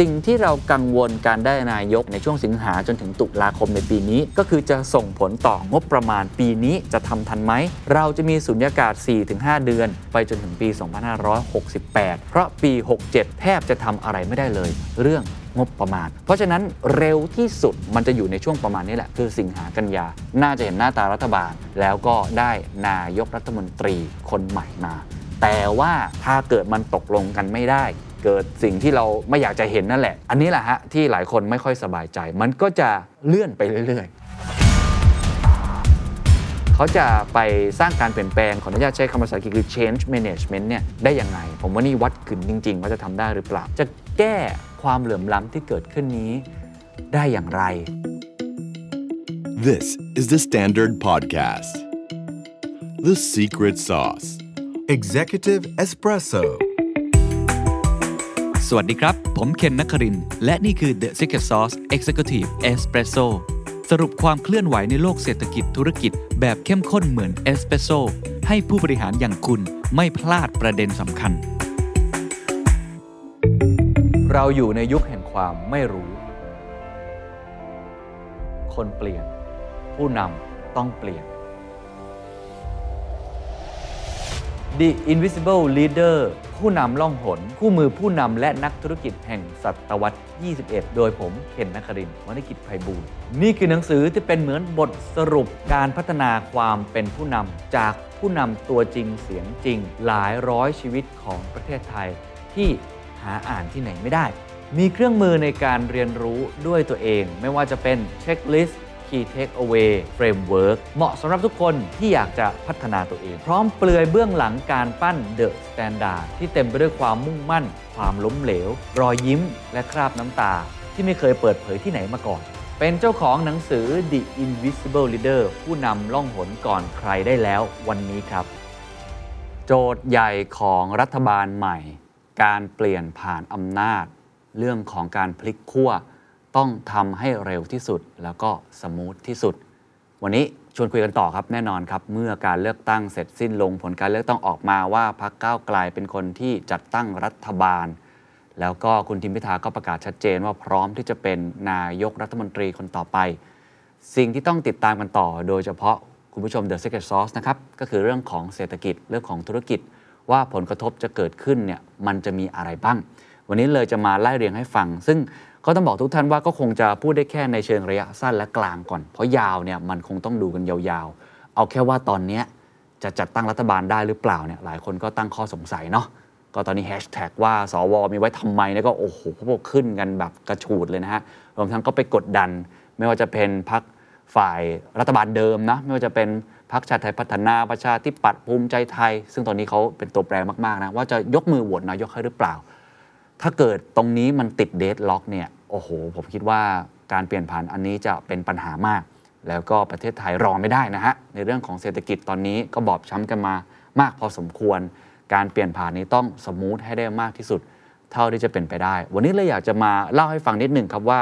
สิ่งที่เรากังวลการได้นายกในช่วงสิงหาจนถึงตุลาคมในปีนี้ ก็คือจะส่งผลต่องบประมาณปีนี้จะทำทันไหม เราจะมีสุญญากาศ 4-5 เดือน ไปจนถึงปี 2568 เพราะปี 67 แทบจะทำอะไรไม่ได้เลย เรื่องงบประมาณ เพราะฉะนั้นเร็วที่สุดมันจะอยู่ในช่วงประมาณนี้แหละ คือสิงหากันยา น่าจะเห็นหน้าตารัฐบาล แล้วก็ได้นายกรัฐมนตรีคนใหม่มา แต่ว่าถ้าเกิดมันตกลงกันไม่ได้ เกิดสิ่งที่เราไม่อยากจะเห็นนั่นแหละ อันนี้แหละฮะที่หลายคนไม่ค่อยสบายใจ มันก็จะเลื่อนไปเรื่อยๆ เขาจะไปสร้างการเปลี่ยนแปลงขออนุญาตใช้คำภาษาอังกฤษคือ change management เนี่ยได้ยังไง ผมว่านี่วัดขึ้นจริง ๆ ว่าจะทำได้หรือเปล่า จะแก้ความเหลื่อมล้ำที่เกิดขึ้นนี้ได้อย่างไร This is the Standard Podcast. The Secret Sauce. Executive Espresso สวัสดีครับ ผมเคนนักคริน และนี่คือ The Secret Sauce Executive Espresso สรุปความเคลื่อนไหวในโลกเศรษฐกิจธุรกิจ แบบเข้มข้นเหมือนเอสเปรสโซให้ผู้บริหารอย่างคุณไม่พลาดประเด็นสำคัญ เราอยู่ในยุคแห่งความไม่รู้ คนเปลี่ยน ผู้นำต้องเปลี่ยน The Invisible Leader ผู้นำล่องหน คู่มือผู้นำและนักธุรกิจแห่งศตวรรษ 21 โดยผมเคนนักครินทร์วณิกิจไพบูลย์นี่คือหนังสือที่เป็นเหมือนบทสรุปการพัฒนาความเป็นผู้นำจากผู้นำตัวจริงเสียงจริง หลายร้อยชีวิตของประเทศไทย ที่หาอ่านที่ไหนไม่ได้ มีเครื่องมือในการเรียนรู้ด้วยตัวเอง ไม่ว่าจะเป็นเช็คลิสต์ Key Takeaway Framework เหมาะสำหรับทุกคนที่อยากจะพัฒนาตัวเอง พร้อมเปลือยเบื้องหลังการปั้น The Standard ที่เต็มไปด้วยความมุ่งมั่น ความล้มเหลว รอยยิ้ม และคราบน้ำตา ที่ไม่เคยเปิดเผยที่ไหนมาก่อน เป็นเจ้าของหนังสือ The Invisible Leader ผู้นำล่องหนก่อนใครได้แล้ววันนี้ครับ โจทย์ใหญ่ของรัฐบาลใหม่ การเปลี่ยนผ่านอำนาจ เรื่องของการพลิกขั้ว ต้องทำให้เร็วที่สุดแล้วก็สมูทที่สุด วันนี้ชวนคุยกันต่อครับแน่นอนครับ เมื่อการเลือกตั้งเสร็จสิ้นลงผลการเลือกตั้งออกมาว่าพรรคก้าวไกลเป็นคนที่จัดตั้งรัฐบาล แล้วก็คุณทิมพิธาก็ประกาศชัดเจนว่าพร้อมที่จะเป็นนายกรัฐมนตรีคนต่อไป สิ่งที่ต้องติดตามกันต่อ โดยเฉพาะคุณผู้ชม The Secret Sauce นะครับก็คือเรื่องของเศรษฐกิจเรื่องของธุรกิจ ว่าผลกระทบจะเกิดขึ้นเนี่ยมันจะมีอะไรบ้าง วันนี้เลยจะมาไล่เรียงให้ฟัง ซึ่ง ก็ต้องบอกทุกท่านว่าก็คงจะพูดได้แค่ในเชิงระยะสั้นและกลางก่อน เพราะยาวเนี่ยมันคงต้องดูกันยาวๆ เอาแค่ว่าตอนนี้จะจัดตั้งรัฐบาลได้หรือเปล่าเนี่ยหลายคนก็ตั้งข้อสงสัยเนาะก็ตอนนี้แฮชแท็กว่าสวมีไว้ทำไมเนี่ยก็โอ้โหพวกขึ้นกันแบบกระฉูดเลยนะฮะรวมทั้งก็ไปกดดัน ไม่ว่าจะเป็นพักฝ่ายรัฐบาลเดิมนะไม่ว่าจะเป็นพักชาติไทยพัฒนาประชาธิปัตย์ภูมิใจไทย ซึ่งตอนนี้เขาเป็นตัวแปรมากๆนะว่าจะยกมือโหวตนายกให้หรือเปล่า ถ้าเกิดตรงนี้มันติดเดดล็อกเนี่ยโอ้โห ผมคิดว่าการเปลี่ยนผ่านอันนี้จะเป็นปัญหามาก แล้วก็ประเทศไทยรอไม่ได้นะฮะ ในเรื่องของเศรษฐกิจตอนนี้ก็บอบช้ำกันมามากพอสมควร การเปลี่ยนผ่านนี้ต้องสมูทให้ได้มากที่สุด เท่าที่จะเป็นไปได้ วันนี้เลยอยากจะมาเล่าให้ฟังนิดหนึ่งครับว่า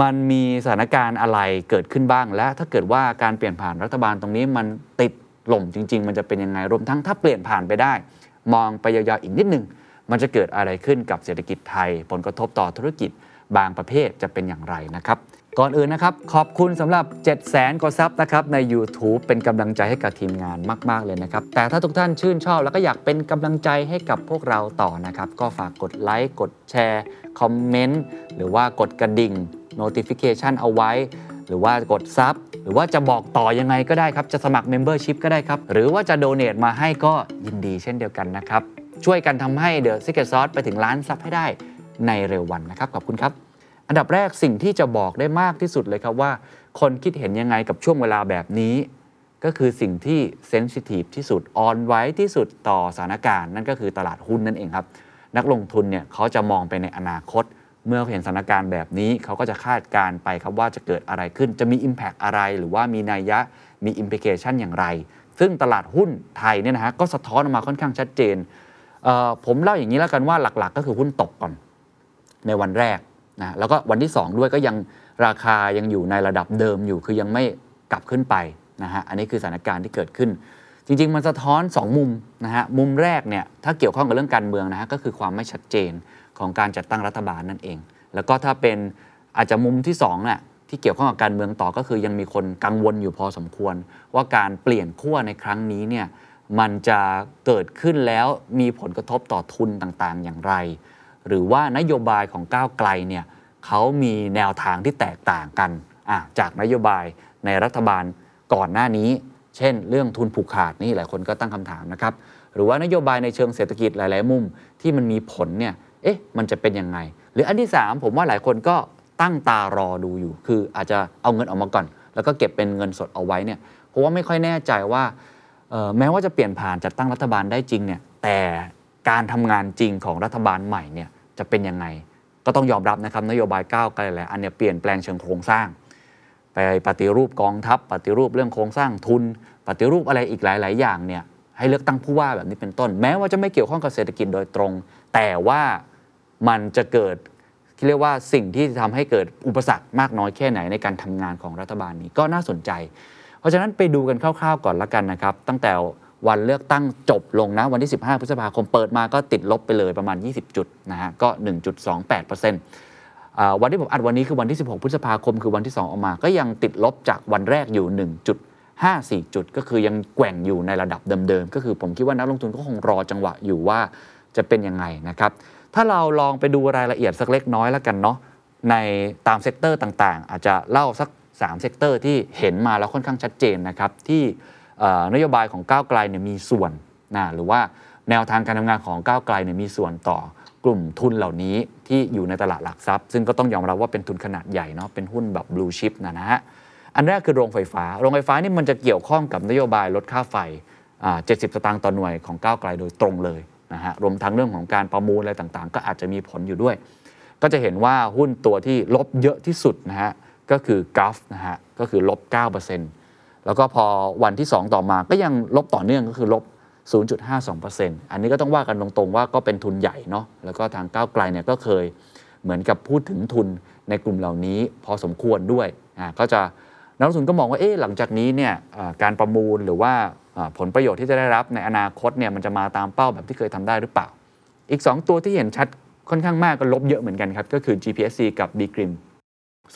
มันมีสถานการณ์อะไรเกิดขึ้นบ้าง และถ้าเกิดว่าการเปลี่ยนผ่านรัฐบาลตรงนี้มันติดหล่มจริง ๆ มันจะเป็นยังไงรวมทั้งถ้าเปลี่ยนผ่านไปได้ มองไปยาวๆอีกนิดหนึ่ง มันจะเกิดอะไรขึ้นกับเศรษฐกิจไทย ผลกระทบต่อธุรกิจบางประเภทจะเป็นอย่างไรนะครับ ก่อนอื่นนะครับ ขอบคุณสำหรับ7 0 0 0 0 0กว่าซับนะครับใน YouTube เป็นกำลังใจให้กับทีมงานมาก ๆ เลยนะครับ แต่ถ้าทุกท่านชื่นชอบแล้วก็อยากเป็นกำลังใจให้กับพวกเราต่อนะครับ ก็ฝากกดไลค์กดแชร์คอมเมนต์หรือว่ากดกระดิ่ง notification เอาไว้ หรือว่ากดซับหรือว่าจะบอกต่อยังไงก็ได้ครับ จะสมัคร Membership ก็ได้ครับ หรือว่าจะโดเน a t มาให้ก็ยินดีเช่นเดียวกันนะครับ ช่วยกันทำให้ The Secret Sauce ไปถึงล้านซับให้ได้ในเร็ววันนะครับ ขอบคุณครับ อันดับแรกสิ่งที่จะบอกได้มากที่สุดเลยครับว่า คนคิดเห็นยังไงกับช่วงเวลาแบบนี้ ก็คือสิ่งที่เซนซิทีฟที่สุดอ่อนไหวที่สุดต่อสถานการณ์นั่นก็คือตลาดหุ้นนั่นเองครับ นักลงทุนเนี่ยเขาจะมองไปในอนาคต เมื่อเห็นสถานการณ์แบบนี้เขาก็จะคาดการณ์ไปครับว่าจะเกิดอะไรขึ้นจะมี Impact อะไรหรือว่ามีนัยยะมี Implication อย่างไร ซึ่งตลาดหุ้นไทยเนี่ยนะฮะก็สะท้อนออกมาค่อนข้างชัดเจน ผมเล่าอย่างนี้แล้วกันว่าหลักๆ ก็คือหุ้นตกก่อนในวันแรกนะแล้วก็วันที่ 2 ด้วยก็ยังราคายังอยู่ในระดับเดิมอยู่คือยังไม่กลับขึ้นไปนะฮะอันนี้คือสถานการณ์ที่เกิดขึ้น จริง ๆ มันสะท้อน 2 มุมนะฮะมุมแรกเนี่ยถ้าเกี่ยวข้องกับเรื่องการเมืองนะฮะก็คือความไม่ชัดเจนของการจัดตั้งรัฐบาลนั่นเอง แล้วก็ถ้าเป็นอาจจะมุมที่2น่ะที่เกี่ยวข้องกับการเมืองต่อก็คือยังมีคนกังวลอยู่พอสมควร ว่าการเปลี่ยนขั้วในครั้งนี้เนี่ย มันจะเกิดขึ้นแล้วมีผลกระทบต่อทุนต่างๆ อย่างไร หรือว่านโยบายของก้าวไกลเนี่ยเขามีแนวทางที่แตกต่างกันจากนโยบายในรัฐบาลก่อนหน้านี้ เช่น เรื่องทุนผูกขาดนี่หลายคนก็ตั้งคำถามนะครับ หรือว่านโยบายในเชิงเศรษฐกิจหลาย ๆ มุมที่มันมีผลเนี่ยเอ๊ะมันจะเป็นยังไง หรืออันที่ 3 ผมว่าหลายคนก็ตั้งตารอดูอยู่ คืออาจจะเอาเงินออกมาก่อน แล้วก็เก็บเป็นเงินสดเอาไว้เนี่ยเพราะว่าไม่ค่อยแน่ใจว่า แม้ว่าจะเปลี่ยนผ่านจัดตั้งรัฐบาลได้จริงเนี่ยแต่การทำงานจริงของรัฐบาลใหม่เนี่ยจะเป็นยังไง ก็ต้องยอมรับนะครับนโยบายก้าวไกลหลายอันเนี่ยเปลี่ยนแปลงเชิงโครงสร้าง ไปปฏิรูปกองทัพ ปฏิรูปเรื่องโครงสร้างทุน ปฏิรูปอะไรอีกหลาย ๆ อย่างเนี่ยให้เลือกตั้งผู้ว่าแบบนี้เป็นต้น แม้ว่าจะไม่เกี่ยวข้องกับเศรษฐกิจโดยตรง แต่ว่ามันจะเกิดที่เรียกว่าสิ่งที่ทำให้เกิดอุปสรรคมากน้อยแค่ไหนในการทำงานของรัฐบาลนี้ก็น่าสนใจ เพราะฉะนั้นไปดูกันคร่าวๆ ก่อนละกันนะครับ ตั้งแต่วันเลือกตั้งจบลงนะ วันที่ 15 พฤษภาคมเปิดมาก็ติดลบไปเลยประมาณ 20 จุดนะฮะก็ 1.28%อ่าวันที่ผมอัดวันนี้คือวันที่ 16 พฤษภาคมคือวันที่ 2 ออกมา ก็ยังติดลบจากวันแรกอยู่ 1.54 จุด ก็คือยังแกว่งอยู่ในระดับเดิมๆ ก็คือผมคิดว่านักลงทุนก็คงรอจังหวะอยู่ว่าจะเป็นยังไงนะครับ ถ้าเราลองไปดูรายละเอียดสักเล็กน้อยแล้วกันเนาะในตาม sector ต่างๆ อาจจะเล่าสัก 3 sector ที่เห็นมาแล้วค่อนข้างชัดเจนนะครับที่นโยบายของก้าวไกลเนี่ยมีส่วนนะหรือว่าแนวทางการทำงานของก้าวไกลเนี่ยมีส่วนต่อกลุ่มทุนเหล่านี้ที่อยู่ในตลาดหลักทรัพย์ ซึ่งก็ต้องยอมรับว่าเป็นทุนขนาดใหญ่เนาะเป็นหุ้นแบบบลูชิพนะนะฮะอันแรกคือโรงไฟฟ้า โรงไฟฟ้านี่มันจะเกี่ยวข้องกับนโยบายลดค่าไฟอ่า70สตางค์ต่อหน่วยของก้าวไกลโดยตรงเลยนะฮะรวมทั้งเรื่องของการประมูลอะไรต่างๆ ก็อาจจะมีผลอยู่ด้วย ก็จะเห็นว่าหุ้นตัวที่ลบเยอะที่สุดนะฮะ ก็คือกราฟนะฮะก็คือลบ9%แล้วก็พอวันที่ 2 ต่อมาก็ยังลบต่อเนื่องก็คือลบ 0.52%อันนี้ก็ต้องว่ากันตรงๆว่าก็เป็นทุนใหญ่เนาะแล้วก็ทางก้าวไกลเนี่ยก็เคยเหมือนกับพูดถึงทุนในกลุ่มเหล่านี้พอสมควรด้วยอ่าก็จะนักลงทุนก็มองว่าเอ๊ะหลังจากนี้เนี่ยการประมูลหรือว่าผลประโยชน์ที่จะได้รับในอนาคตเนี่ยมันจะมาตามเป้าแบบที่เคยทำได้หรือเปล่า อีก 2 ตัวที่เห็นชัดค่อนข้างมากก็ลบเยอะเหมือนกันครับ ก็คือ GPSC กับ b g r i m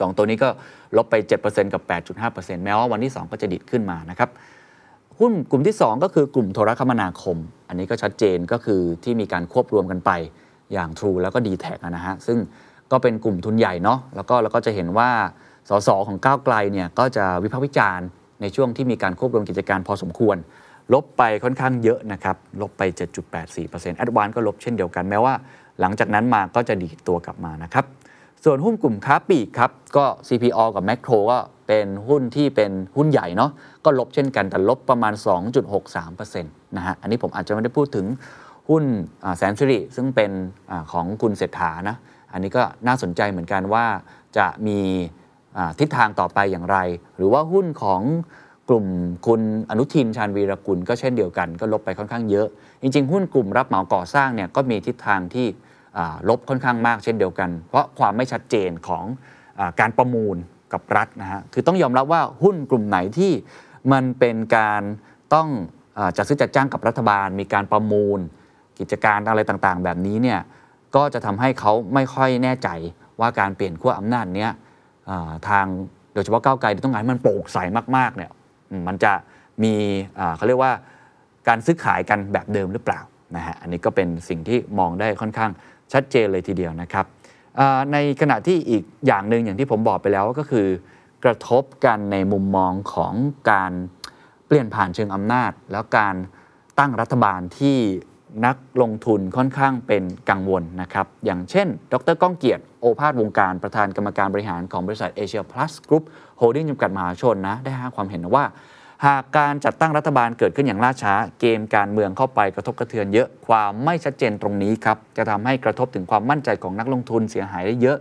สองตัวนี้ก็ลบไป 7%กับ 8.5%แม้ว่าวันที่ 2 ก็จะดิดขึ้นมานะครับหุ้นกลุ่มที่ 2 ก็คือกลุ่มโทรคมนาคม อันนี้ก็ชัดเจนก็คือที่มีการควบรวมกันไปอย่าง True แล้วก็ d t แทนะฮะซึ่งก็เป็นกลุ่มทุนใหญ่เนาะแล้วก็เราก็จะเห็นว่าสสของก้าวไกลเนี่ยก็จะวิพากษ์วิจารณ์ในช่วงที่มีการควบรวมกิจการพอสมควร ลบไปค่อนข้างเยอะนะครับลบไป 7.84%แอดวานก็ลบเช่นเดียวกันแม้ว่า หลังจากนั้นมาก็จะดีดตัวกลับมานะครับ ส่วนหุ้นกลุ่มค้าปลีกครับก็ CPO กับ Macro ก็เป็นหุ้นที่เป็นหุ้นใหญ่เนาะก็ลบเช่นกันแต่ลบประมาณ 2.63%นะฮะอันนี้ผมอาจจะไม่ได้พูดถึงหุ้นแสนสิริซึ่งเป็นอของคุณเศรษฐานะอันนี้ก็น่าสนใจเหมือนกันว่าจะมีทิศทางต่อไปอย่างไร หรือว่าหุ้นของกลุ่มคุณอนุทินชาญวีรกุลก็เช่นเดียวกัน ก็ลบไปค่อนข้างเยอะ จริง ๆ หุ้นกลุ่มรับเหมาก่อสร้างเนี่ยก็มีทิศทางที่ ลบค่อนข้างมากเช่นเดียวกัน เพราะความไม่ชัดเจนของอการประมูลกับรัฐนะฮะคือต้องยอมรับว่าหุ้นกลุ่มไหนที่มันเป็นการต้องอจัดซื้อจัดจ้างกับรัฐบาล มีการประมูล กิจการอะไรต่างๆ แบบนี้เนี่ยก็จะทำให้เขาไม่ค่อยแน่ใจว่าการเปลี่ยนขั้วอำนาจเนี้ยทางโดยเฉพาะก้าวไกลต้องการให้มันโปร่งใสมากๆเนี่ยมันจะมีเขาเรียกว่าการซื้อขายกันแบบเดิมหรือเปล่านะฮะอันนี้ก็เป็นสิ่งที่มองได้ค่อนข้าง ชัดเจนเลยทีเดียวนะครับในขณะที่อีกอย่างหนึ่งอย่างที่ผมบอกไปแล้วก็คือกระทบกันในมุมมองของการเปลี่ยนผ่านเชิงอำนาจ แล้วการตั้งรัฐบาลที่นักลงทุนค่อนข้างเป็นกังวลนะครับ อย่างเช่น ดรก้องเกียรติโอภาสวงการประธานกรรมการบริหารของบริษัทเอเชียพลัสกรุ๊ปโฮลดิ้งจำกัดมหาชนนะ ได้ให้ความเห็นว่า หากการจัดตั้งรัฐบาลเกิดขึ้นอย่างล่าช้า เกมการเมืองเข้าไปกระทบกระเทือนเยอะความไม่ชัดเจนตรงนี้ครับจะทำให้กระทบถึงความมั่นใจของนักลงทุนเสียหายได้เยอะ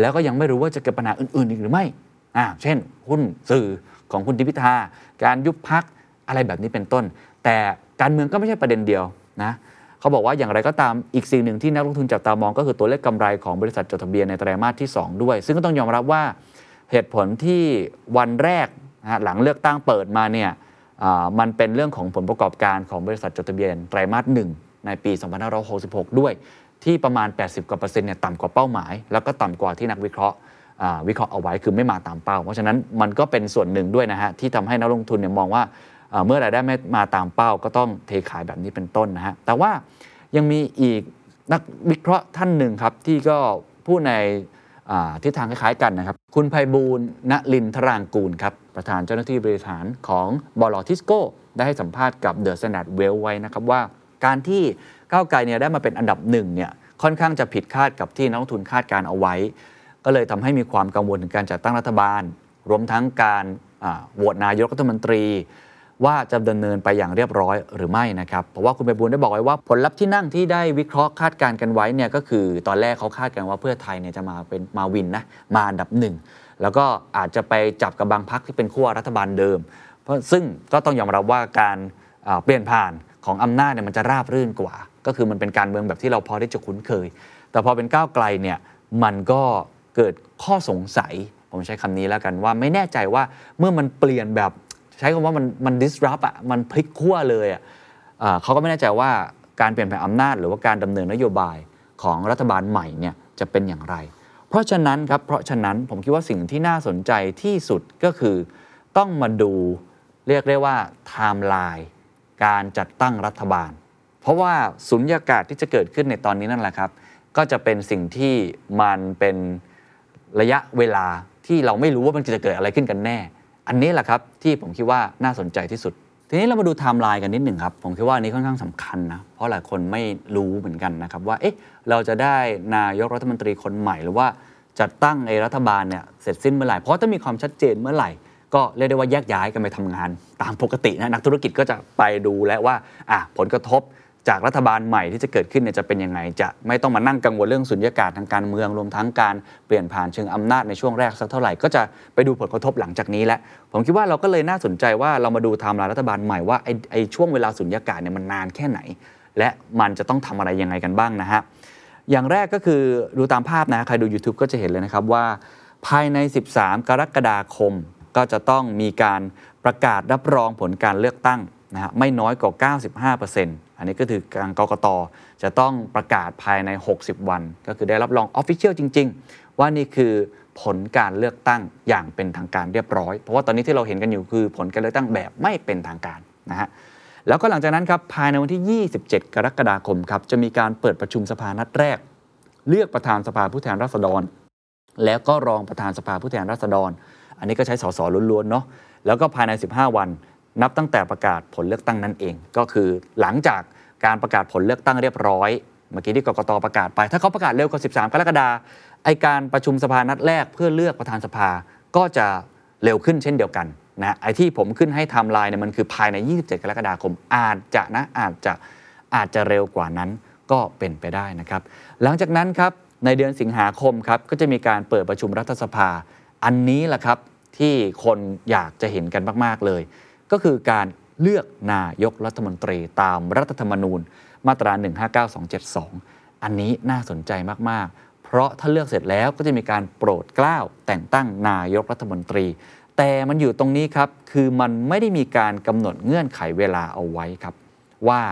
แล้วก็ยังไม่รู้ว่าจะเกิดปัญหาอื่นๆอีกหรือไม่อ่าเช่น หุ้นสื่อของคุณทิมพิธาการยุบพรรคอะไรแบบนี้เป็นต้น แต่การเมืองก็ไม่ใช่ประเด็นเดียวนะเขาบอกว่าอย่างไรก็ตามอีกสิ่งหนึ่งที่นักลงทุนจับตามองก็คือตัวเลขกำไรของบริษัทจดทะเบียนในไตรมาสที่ 2 ด้วย ซึ่งก็ต้องยอมรับว่าเหตุผลที่วันแรก นะฮะหลังเลือกตั้งเปิดมาเนี่ยมันเป็นเรื่องของผลประกอบการของบริษัทจดทะเบียนไตรมาสหนึ่งในปี 2566 ด้วย ที่ประมาณ 80 กว่าเปอร์เซ็นต์เนี่ยต่ำกว่าเป้าหมาย แล้วก็ต่ำกว่าที่นักวิเคราะห์วิเคราะห์เอาไว้คือไม่มาตามเป้า เพราะฉะนั้นมันก็เป็นส่วนหนึ่งด้วยนะฮะที่ทำให้นักลงทุนเนี่ยมองว่าเมื่อรายได้ไม่มาตามเป้าก็ต้องเทขายแบบนี้เป็นต้นนะฮะแต่ว่ายังมีอีกนักวิเคราะห์ท่านหนึ่งครับที่ก็พูดใน ทิศทางคล้ายๆกันนะครับ คุณไพบูลย์ณลินทรางกูลครับ ประธานเจ้าหน้าที่บริหารของบล.ทิสโก้ ได้ให้สัมภาษณ์กับ THE STANDARD WEALTH ไว้นะครับว่า การที่ก้าวไกลเนี่ยได้มาเป็นอันดับหนึ่งเนี่ยค่อนข้างจะผิดคาดกับที่นักลงทุนคาดการณ์เอาไว้ ก็เลยทำให้มีความกังวลถึงการจัดตั้งรัฐบาล รวมทั้งการโหวตนายกรัฐมนตรี ว่าจะดำเนินไปอย่างเรียบร้อยหรือไม่นะครับ เพราะว่าคุณไพบูลย์ได้บอกไว้ว่า ผลลัพธ์ที่นั่งที่ได้วิเคราะห์คาดการณ์กันไว้เนี่ยก็คือตอนแรกเขาคาดกันว่าเพื่อไทยเนี่ยจะมาเป็นมาวินนะมาอันดับหนึ่งแล้วก็อาจจะไปจับกับบางพักที่เป็นขั้วรัฐบาลเดิม เพราะซึ่งก็ต้องยอมรับว่าการเปลี่ยนผ่านของอำนาจเนี่ยมันจะราบรื่นกว่า ก็คือมันเป็นการเมืองแบบที่เราพอที่จะคุ้นเคย แต่พอเป็นก้าวไกลเนี่ยมันก็เกิดข้อสงสัย ผมใช้คำนี้แล้วกันว่าไม่แน่ใจว่าเมื่อมันเปลี่ยนแบบ ใช้คำว่ามันมัน disrupt อะมันพลิกขั้วเลยอะอ่าเขาก็ไม่แน่ใจว่าการเปลี่ยนแปลงอำนาจ หรือว่าการดำเนินนโยบายของรัฐบาลใหม่เนี่ยจะเป็นอย่างไร เพราะฉะนั้นครับเพราะฉะนั้นผมคิดว่าสิ่งที่น่าสนใจที่สุดก็คือ ต้องมาดูเรียกได้ว่าไทม์ไลน์การจัดตั้งรัฐบาล เพราะว่าสุญญากาศที่จะเกิดขึ้นในตอนนี้นั่นแหละครับ ก็จะเป็นสิ่งที่มันเป็นระยะเวลาที่เราไม่รู้ว่ามันจะเกิดอะไรขึ้นกันแน่ อันนี้แหละครับที่ผมคิดว่าน่าสนใจที่สุด ทีนี้เรามาดูไทม์ไลน์กันนิดหนึ่งครับ ผมคิดว่าอันนี้ค่อนข้างสำคัญนะ เพราะหลายคนไม่รู้เหมือนกันนะครับว่า เอ๊ะ เราจะได้นายกรัฐมนตรีคนใหม่ หรือว่าจัดตั้งไอ้รัฐบาลเนี่ยเสร็จสิ้นเมื่อไหร่ เพราะถ้ามีความชัดเจนเมื่อไหร่ ก็เรียกได้ว่าแยกย้ายกันไปทำงาน ตามปกตินะนักธุรกิจก็จะไปดูแล้วว่าอะผลกระทบ จากรัฐบาลใหม่ที่จะเกิดขึ้นเนี่ยจะเป็นยังไง จะไม่ต้องมานั่งกังวลเรื่องสุญญากาศทางการเมืองรวมทั้งการเปลี่ยนผ่านเชิงอำนาจในช่วงแรกสักเท่าไหร่ก็จะไปดูผลกระทบหลังจากนี้แหละผมคิดว่าเราก็เลยน่าสนใจว่าเรามาดูไทม์ไลน์รัฐบาลใหม่ว่าไอ้ไอ้ช่วงเวลาสุญญากาศเนี่ยมันนานแค่ไหน และมันจะต้องทำอะไรยังไงกันบ้างนะฮะอย่างแรกก็คือดูตามภาพนะใครดู YouTube ก็จะเห็นเลยนะครับว่า ภายใน 13 กรกฎาคม ก็จะต้องมีการประกาศรับรองผลการเลือกตั้งนะฮะไม่น้อยกว่า 95% อันนี้ก็คือการกรกตจะต้องประกาศภายใน 60 วัน ก็คือได้รับรองออฟฟิเชียลจริง ๆ ว่านี่คือผลการเลือกตั้งอย่างเป็นทางการเรียบร้อย เพราะว่าตอนนี้ที่เราเห็นกันอยู่คือผลการเลือกตั้งแบบไม่เป็นทางการนะฮะแล้วก็หลังจากนั้นครับภายในวันที่ 27 กรกฎาคมครับจะมีการเปิดประชุมสภานัดแรก เลือกประธานสภาผู้แทนราษฎร แล้วก็รองประธานสภาผู้แทนราษฎร อันนี้ก็ใช้สสล้วนๆเนาะแล้วก็ภายใน 15 วัน นับตั้งแต่ประกาศผลเลือกตั้งนั่นเอง ก็คือหลังจากการประกาศผลเลือกตั้งเรียบร้อย เมื่อกี้ที่กกตประกาศไป ถ้าเขาประกาศเร็วกว่า 13 กรกฎาคมไอการประชุมสภานัดแรกเพื่อเลือกประธานสภาก็จะเร็วขึ้นเช่นเดียวกันนะไอที่ผมขึ้นให้ไทม์ไลน์เนี่ยมันคือภายใน 27 กรกฎาคม อาจจะนะอาจจะอาจจะเร็วกว่านั้นก็เป็นไปได้นะครับ หลังจากนั้นครับในเดือนสิงหาคมครับก็จะมีการเปิดประชุมรัฐสภา อันนี้แหละครับที่คนอยากจะเห็นกันมาก ๆ เลย ก็คือการเลือกนายกรัฐมนตรีตามรัฐธรรมนูญ มาตรา 159272 อันนี้น่าสนใจมาก ๆ เพราะถ้าเลือกเสร็จแล้วก็จะมีการโปรดเกล้าแต่งตั้งนายกรัฐมนตรี แต่มันอยู่ตรงนี้ครับ คือมันไม่ได้มีการกำหนดเงื่อนไขเวลาเอาไว้ครับ ว่า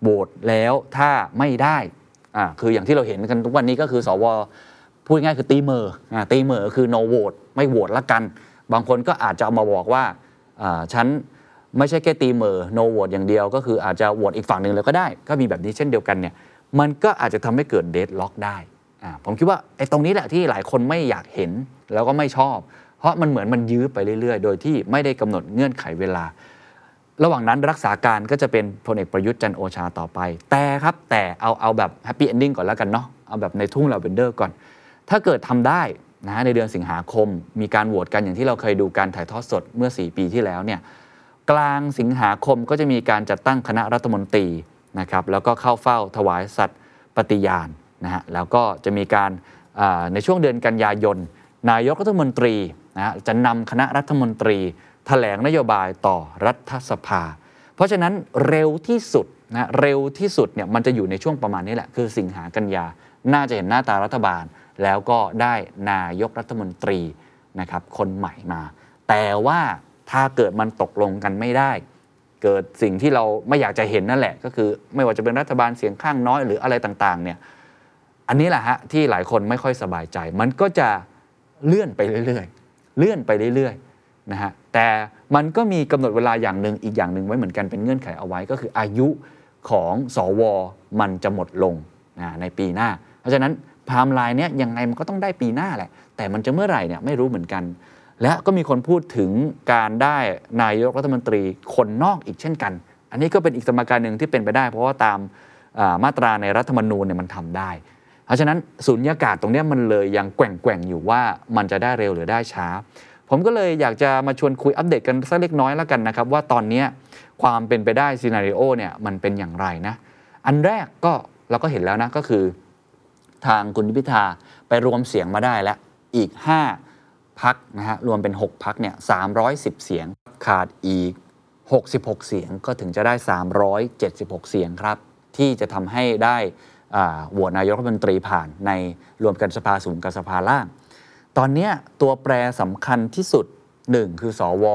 โหวตแล้วถ้าไม่ได้อ่าคืออย่างที่เราเห็นกันทุกวันนี้ก็คือสวพูดง่ายคือตีเมอร์ตีเมอร์คือ no vote ไม่โหวตละกัน บางคนก็อาจจะเอามาบอกว่าฉัน ไม่ใช่แค่ตีเมอร์ no vote อย่างเดียว ก็คืออาจจะโหวตอีกฝั่งหนึ่งเลยก็ได้ ก็มีแบบนี้เช่นเดียวกันเนี่ยมันก็อาจจะทำให้เกิด deadlock ได้ผมคิดว่าไอ้ตรงนี้แหละที่หลายคนไม่อยากเห็นแล้วก็ไม่ชอบ เพราะมันเหมือนมันยื้อไปเรื่อยๆ โดยที่ไม่ได้กำหนดเงื่อนไขเวลา ระหว่างนั้นรักษาการก็จะเป็นพลเอกประยุทธ์จันทร์โอชาต่อไป แต่ครับแต่เอาเอาแบบ happy ending ก่อนแล้วกันเนาะเอาแบบในทุ่งลาเวนเดอร์ก่อน ถ้าเกิดทำได้นะในเดือนสิงหาคม มีการโหวตกันอย่างที่เราเคยดูการถ่ายทอดสดเมื่อ 4 ปีที่แล้วเนี่ย กลางสิงหาคมก็จะมีการจัดตั้งคณะรัฐมนตรีนะครับแล้วก็เข้าเฝ้าถวายสัตย์ปฏิญาณนะฮะแล้วก็จะมีการในช่วงเดือนกันยายน นายกรัฐมนตรีนะฮะจะนำคณะรัฐมนตรีแถลงนโยบายต่อรัฐสภา เพราะฉะนั้นเร็วที่สุดนะเร็วที่สุดเนี่ยมันจะอยู่ในช่วงประมาณนี้แหละ คือสิงหากันยา น่าจะเห็นหน้าตารัฐบาล แล้วก็ได้นายกรัฐมนตรีนะครับคนใหม่มา แต่ว่า ถ้าเกิดมันตกลงกันไม่ได้ เกิดสิ่งที่เราไม่อยากจะเห็นนั่นแหละ ก็คือไม่ว่าจะเป็นรัฐบาลเสียงข้างน้อยหรืออะไรต่างๆเนี่ยอันนี้แหละฮะที่หลายคนไม่ค่อยสบายใจ มันก็จะเลื่อนไปเรื่อยๆ เลื่อนไปเรื่อยๆนะฮะแต่มันก็มีกำหนดเวลาอย่างหนึ่งอีกอย่างหนึ่งไว้เหมือนกันเป็นเงื่อนไขเอาไว้ก็คืออายุของสอวมันจะหมดลงนะในปีหน้า เพราะฉะนั้นไทม์ไลน์เนี้ยยังไงมันก็ต้องได้ปีหน้าแหละ แต่มันจะเมื่อไหร่เนี่ยไม่รู้เหมือนกัน และก็มีคนพูดถึงการได้นายกรัฐมนตรีคนนอกอีกเช่นกัน อันนี้ก็เป็นอีกสมการหนึ่งที่เป็นไปได้ เพราะว่าตามามาตราในรัฐธรรมนูญเนี่ยมันทำได้ เพราะฉะนั้นสุญญากาศตรงนี้มันเลยยังแกว่งๆอยู่ว่ามันจะได้เร็วหรือได้ช้า ผมก็เลยอยากจะมาชวนคุยอัปเดตกันสักเล็กน้อยแล้วกันนะครับ ว่าตอนนี้ความเป็นไปได้ซีนารีโอเนี่ยมันเป็นอย่างไรนะ อันแรกก็เราก็เห็นแล้วนะก็คือ ทางคุณพิธาไปรวมเสียงมาได้แล้วอีก 5 พักนะฮะรวมเป็น 6 พักเนี่ย310 เสียงขาดอีก 66 เสียงก็ถึงจะได้ 376 เสียงครับ ที่จะทำให้ได้โหวตนายกรัฐมนตรีผ่านในรวมกันสภาสูงกับสภาล่าง ตอนนี้ตัวแปรสำคัญที่สุด 1 คือสอว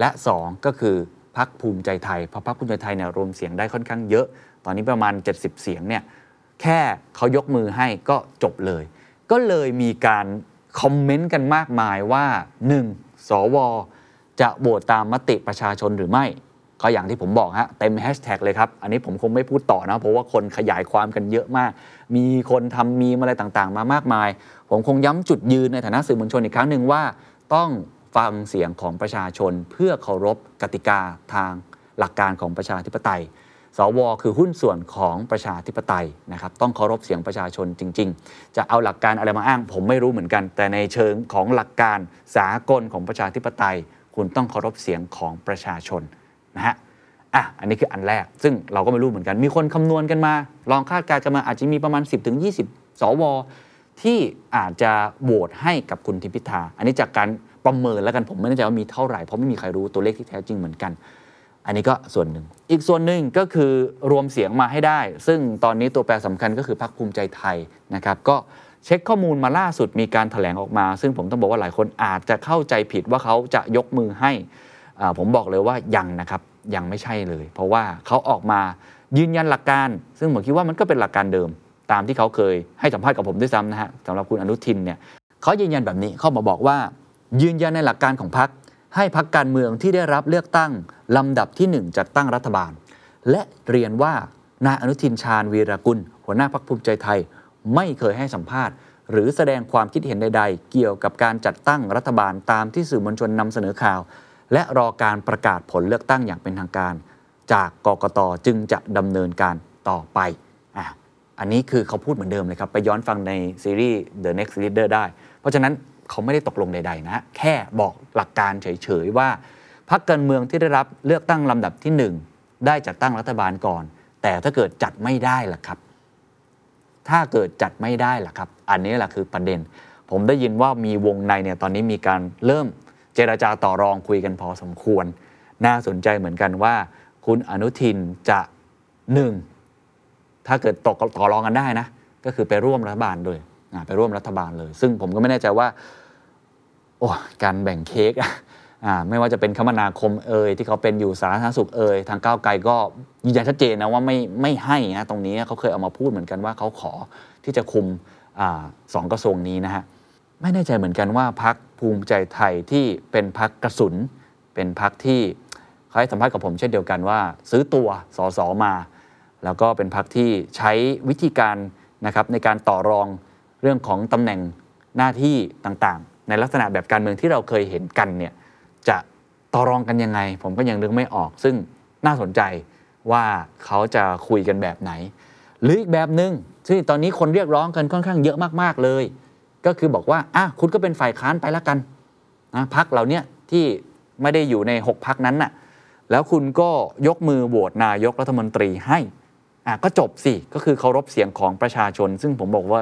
และ 2 ก็คือพักภูมิใจไทยเพราะพักภูมิใจไทยเนี่ยรวมเสียงได้ค่อนข้างเยอะ ตอนนี้ประมาณ 70 เสียงเนี่ยแค่เขายกมือให้ก็จบเลย ก็เลยมีการ คอมเมนต์กันมากมายว่า 1. สว จะโหวตตามมติประชาชนหรือไม่ ก็อย่างที่ผมบอกฮะเต็มแฮชแท็กเลยครับ อันนี้ผมคงไม่พูดต่อนะ เพราะว่าคนขยายความกันเยอะมาก มีคนทำมีมอะไรต่างๆ มามากมาย ผมคงย้ำจุดยืนในฐานะสื่อมวลชนอีกครั้งหนึ่งว่า ต้องฟังเสียงของประชาชนเพื่อเคารพกติกาทางหลักการของประชาธิปไตย สวคือหุ้นส่วนของประชาธิปไตยนะครับต้องเคารพเสียงประชาชนจริง ๆ จะเอาหลักการอะไรมาอ้าง ผมไม่รู้เหมือนกัน แต่ในเชิงของหลักการสากลของประชาธิปไตย คุณต้องเคารพเสียงของประชาชนนะฮะอะอันนี้คืออันแรก ซึ่งเราก็ไม่รู้เหมือนกัน มีคนคำนวณกันมา ลองคาดการณ์กันมาอาจจะมีประมาณ 10-20 สว ที่อาจจะโหวตให้กับคุณทิมพิธา อันนี้จากการประเมินแล้วกันผมไม่แน่ใจว่ามีเท่าไหร่เพราะไม่มีใครรู้ตัวเลขที่แท้จริงเหมือนกัน อันนี้ก็ส่วนหนึ่ง อีกส่วนหนึ่งก็คือรวมเสียงมาให้ได้ ซึ่งตอนนี้ตัวแปรสำคัญก็คือพรรคภูมิใจไทยนะครับ ก็เช็คข้อมูลมาล่าสุดมีการถแถลงออกมา ซึ่งผมต้องบอกว่าหลายคนอาจจะเข้าใจผิดว่าเขาจะยกมือให้ ผมบอกเลยว่ายังนะครับยังไม่ใช่เลย เพราะว่าเขาออกมายืนยันหลักการ ซึ่งผมคิดว่ามันก็เป็นหลักการเดิม ตามที่เขาเคยให้สัมภาษณ์กับผมด้วยซ้ำนะฮะสำหรับคุณอนุทินเนี่ยเขายืนยันแบบนี้เขามาบอกว่า ยืนยันในหลักการของพรรค ให้พรรคการเมืองที่ได้รับเลือกตั้ง ลำดับที่หนึ่งจัดตั้งรัฐบาล และเรียนว่านายอนุทินชาญวีรกุล หัวหน้าพรรคภูมิใจไทย ไม่เคยให้สัมภาษณ์ หรือแสดงความคิดเห็นใด ๆ เกี่ยวกับการจัดตั้งรัฐบาลตามที่สื่อมวลชนนำเสนอข่าว และรอการประกาศผลเลือกตั้งอย่างเป็นทางการ จากกกตจึงจะดำเนินการต่อไปอะอันนี้คือเขาพูดเหมือนเดิมเลยครับ ไปย้อนฟังในซีรีส์ The Next Leader ได้ เพราะฉะนั้น เขาไม่ได้ตกลงใด ๆ นะ แค่บอกหลักการเฉย ๆ ว่าพรรคการเมืองที่ได้รับเลือกตั้งลำดับที่ 1 ได้จัดตั้งรัฐบาลก่อน แต่ถ้าเกิดจัดไม่ได้ล่ะครับ ถ้าเกิดจัดไม่ได้ล่ะครับ อันนี้แหละคือประเด็น ผมได้ยินว่ามีวงในเนี่ยตอนนี้มีการเริ่มเจราจาต่อรองคุยกันพอสมควร น่าสนใจเหมือนกันว่า คุณอนุทินจะหนึ่งถ้าเกิดตกต่อรองกันได้นะ ก็คือไปร่วมรัฐบาลเลยไปร่วมรัฐบาลเลย ซึ่งผมก็ไม่แน่ใจว่า โอ้การแบ่งเค้กอ่าไม่ว่าจะเป็นคมนาคมเอ่ยที่เขาเป็นอยู่สาธารณสุขเอ่ยทางก้าวไกลก็ยืนยันชัดเจนนะว่าไม่ไม่ให้นะตรงนี้เขาเคยเอามาพูดเหมือนกันว่าเขาขอที่จะคุมอาสองกระทรวงนี้นะฮะไม่แน่ใจเหมือนกันว่าพักภูมิใจไทยที่เป็นพักกระสุน เป็นพักที่เขาให้สัมภาษณ์กับผมเช่นเดียวกันว่า ซื้อตัวสอสอมา แล้วก็เป็นพักที่ใช้วิธีการนะครับในการต่อรองเรื่องของตำแหน่งหน้าที่ต่าง ในลักษณะแบบการเมืองที่เราเคยเห็นกันเนี่ยจะต่อรองกันยังไง ผมก็ยังนึกไม่ออก ซึ่งน่าสนใจว่าเขาจะคุยกันแบบไหน หรืออีกแบบหนึง่งซึ่งตอนนี้คนเรียกร้องกันค่อนข้างเยอะมากๆเลย ก็คือบอกว่าอะคุณก็เป็นฝ่ายค้านไปล้วกันนะพักเหล่าเนี้ยที่ไม่ได้อยู่ใน 6พักนั้นน่ะแล้วคุณก็ยกมือโหวตนายกรัฐมนตรีให้อะก็จบสิก็คือเคารพเสียงของประชาชน ซึ่งผมบอกว่า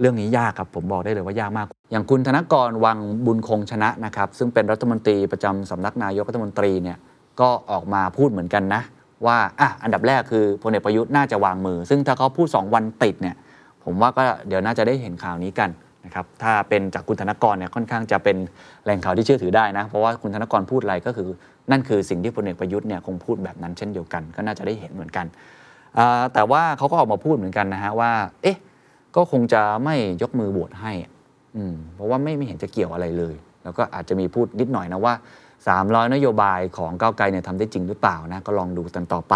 เรื่องนี้ยากครับผมบอกได้เลยว่ายากมาก อย่างคุณธนกรวังบุญคงชนะนะครับซึ่งเป็นรัฐมนตรีประจำสำนักนายกรัฐมนตรีเนี่ยก็ออกมาพูดเหมือนกันนะ ว่าอะอันดับแรกคือพลเอกประยุทธ์น่าจะวางมือ ซึ่งถ้าเขาพูด 2 วันติดเนี่ยผมว่าก็เดี๋ยวน่าจะได้เห็นข่าวนี้กันนะครับถ้าเป็นจากคุณธนกรเนี่ยค่อนข้างจะเป็นแหล่งข่าวที่เชื่อถือได้นะ เพราะว่าคุณธนกรพูดอะไรก็คือ นั่นคือสิ่งที่พลเอกประยุทธ์เนี่ยคงพูดแบบนั้นเช่นเดียวกัน ก็น่าจะได้เห็นเหมือนกัน แต่ว่าเขาก็ออกมาพูดเหมือนกันนะฮะว่าเอ๊ะ ก็คงจะไม่ยกมือโหวตให้อืมเพราะว่าไม่ไม่เห็นจะเกี่ยวอะไรเลย แล้วก็อาจจะมีพูดนิดหน่อยนะว่า 300 นโยบายของก้าวไกลเนี่ยทำได้จริงหรือเปล่านะก็ลองดูกันต่อไป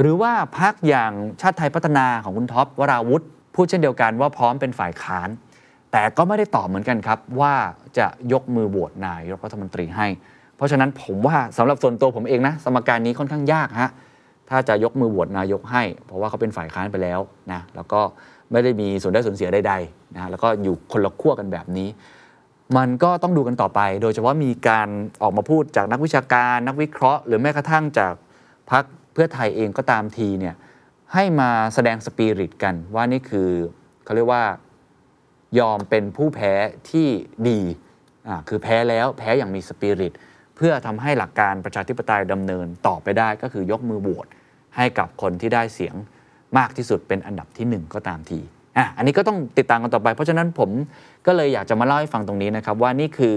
หรือว่าพักอย่างชาติไทยพัฒนาของคุณท็อปวราวุธพูดเช่นเดียวกันว่าพร้อมเป็นฝ่ายค้าน แต่ก็ไม่ได้ตอบเหมือนกันครับ ว่าจะยกมือโหวตนายกรัฐมนตรีให้ เพราะฉะนั้นผมว่าสำหรับส่วนตัวผมเองนะสมการนี้ค่อนข้างยากฮะถ้าจะยกมือโหวตนายกให้ เพราะว่าเขาเป็นฝ่ายค้านไปแล้วนะแล้วก็ ไม่ได้มีส่วนได้ส่วนเสียใดๆนะแล้วก็อยู่คนละขั้วกันแบบนี้ มันก็ต้องดูกันต่อไป โดยเฉพาะมีการออกมาพูดจากนักวิชาการ นักวิเคราะห์ หรือแม้กระทั่งจากพรรคเพื่อไทยเองก็ตามทีเนี่ยให้มาแสดงสปิริตกันว่านี่คือเขาเรียกว่ายอมเป็นผู้แพ้ที่ดีอ่าคือแพ้แล้วแพ้อย่างมีสปิริตเพื่อทำให้หลักการประชาธิปไตยดำเนินต่อไปได้ก็คือยกมือโหวตให้กับคนที่ได้เสียง มากที่สุดเป็นอันดับที่หนึ่งก็ตามทีอะอันนี้ก็ต้องติดตามกันต่อไป เพราะฉะนั้นผมก็เลยอยากจะมาเล่าให้ฟังตรงนี้นะครับว่านี่คือ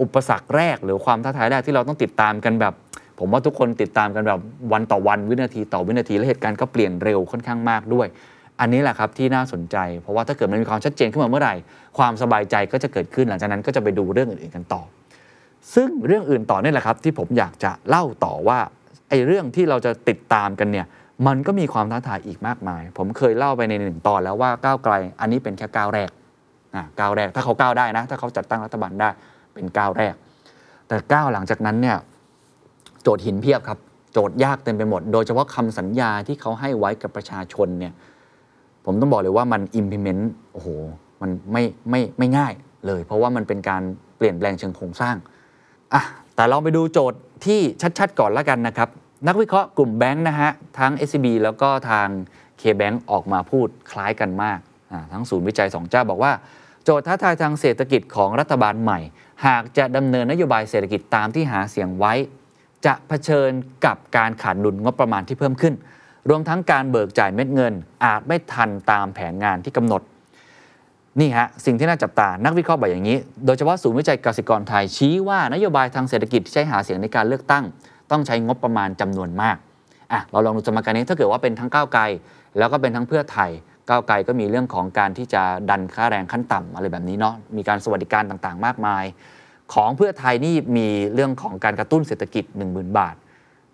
อุปสรรคแรกหรือความท้าทายแรกที่เราต้องติดตามกันแบบ ผมว่าทุกคนติดตามกันแบบวันต่อวันวินาทีต่อวินาทีและเหตุการณ์ก็เปลี่ยนเร็วค่อนข้างมากด้วย อันนี้แหละครับที่น่าสนใจ เพราะว่าถ้าเกิดมันมีความชัดเจนขึ้นมาเมื่อไหร่ ความสบายใจก็จะเกิดขึ้นหลังจากนั้นก็จะไปดูเรื่องอื่นๆกันต่อ ซึ่งเรื่องอื่นต่อเนี่ยแหละครับที่ผมอยากจะเล่าต่อว่าไอ้เรื่องที่เราจะติดตามกันเนี่ย มันก็มีความท้าทายอีกมากมาย ผมเคยเล่าไปในหนึ่งตอนแล้วว่าก้าวไกล อันนี้เป็นแค่ก้าวแรกอ่าก้าวแรก ถ้าเขาก้าวได้นะ ถ้าเขาจัดตั้งรัฐบาลได้เป็นก้าวแรก แต่ก้าวหลังจากนั้นเนี่ยโจทย์หินเพียบครับ โจทย์ยากเต็มไปหมด โดยเฉพาะคำสัญญาที่เขาให้ไว้กับประชาชนเนี่ยผมต้องบอกเลยว่ามัน implement โอ้โหมันไม่ไม่ไม่ง่ายเลย เพราะว่ามันเป็นการเปลี่ยนแปลงเชิงโครงสร้างอะแต่เราไปดูโจทย์ที่ชัด ๆ ก่อนล้วกันนะครับ นักวิเคราะห์กลุ่มแบงค์นะฮะทั้ง SCB แล้วก็ทาง K-Bank ออกมาพูดคล้ายกันมาก ทั้งศูนย์วิจัย 2 เจ้าบอกว่า โจทย์ท้าทายทางเศรษฐกิจของรัฐบาลใหม่ หากจะดำเนินนโยบายเศรษฐกิจตามที่หาเสียงไว้จะเผชิญกับการขาดดุลงบประมาณที่เพิ่มขึ้น รวมทั้งการเบิกจ่ายเม็ดเงิน อาจไม่ทันตามแผนงานที่กำหนดนี่ฮะสิ่งที่น่าจับตา นักวิเคราะห์บอกอย่างนี้ โดยเฉพาะศูนย์วิจัยกสิกรไทยชี้ว่านโยบายทางเศรษฐกิจที่ใช้หาเสียงในการเลือกตั้ง ต้องใช้งบประมาณจำนวนมากอะเราลองดูสมการนี้ถ้าเกิดว่าเป็นทั้งก้าวไกล แล้วก็เป็นทั้งเพื่อไทยก้าวไกลก็มีเรื่องของการที่จะดันค่าแรงขั้นต่ำอะไรแบบนี้เนาะมีการสวัสดิการต่างๆ มากมาย ของเพื่อไทยนี่มีเรื่องของการกระตุ้นเศรษฐกิจ 10,000 บาท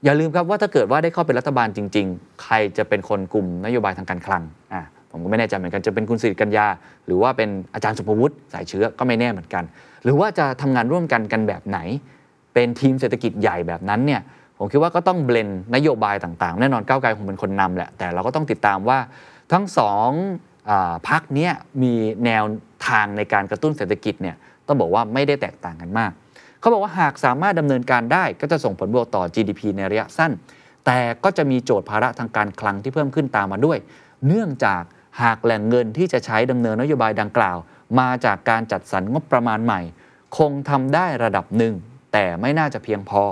อย่าลืมครับว่าถ้าเกิดว่าได้เข้าเป็นรัฐบาลจริง ๆ ใครจะเป็นคนกลุ่มนโยบายทางการคลังอะผมก็ไม่แน่ใจเหมือนกันจะเป็นคุณสิริกัญญา หรือว่าเป็นอาจารย์สุภวุฒิสายเชื้อก็ไม่แน่เหมือนกัน หรือว่าจะทำงานร่วมกันกันแบบไหน เป็นทีมเศรษฐกิจใหญ่แบบนั้นเนี่ยผมคิดว่าก็ต้องเบลนนโยบายต่างๆ แน่นอนก้าวไกลคงเป็นคนนำแหละ แต่เราก็ต้องติดตามว่าทั้งสองอพักนี้มีแนวทางในการกระตุ้นเศรษฐกิจเนี่ยต้องบอกว่าไม่ได้แตกต่างกันมาก เขาบอกว่าหากสามารถดำเนินการได้ก็จะส่งผลบวกต่อ GDP ในระยะสั้น แต่ก็จะมีโจทย์ภาระทางการคลังที่เพิ่มขึ้นตามมาด้วย เนื่องจากหากแหล่งเงินที่จะใช้ดำเนินนโยบายดังกล่าว มาจากการจัดสรรงบประมาณใหม่ คงทำได้ระดับหนึ่ง แต่ไม่น่าจะเพียงพอ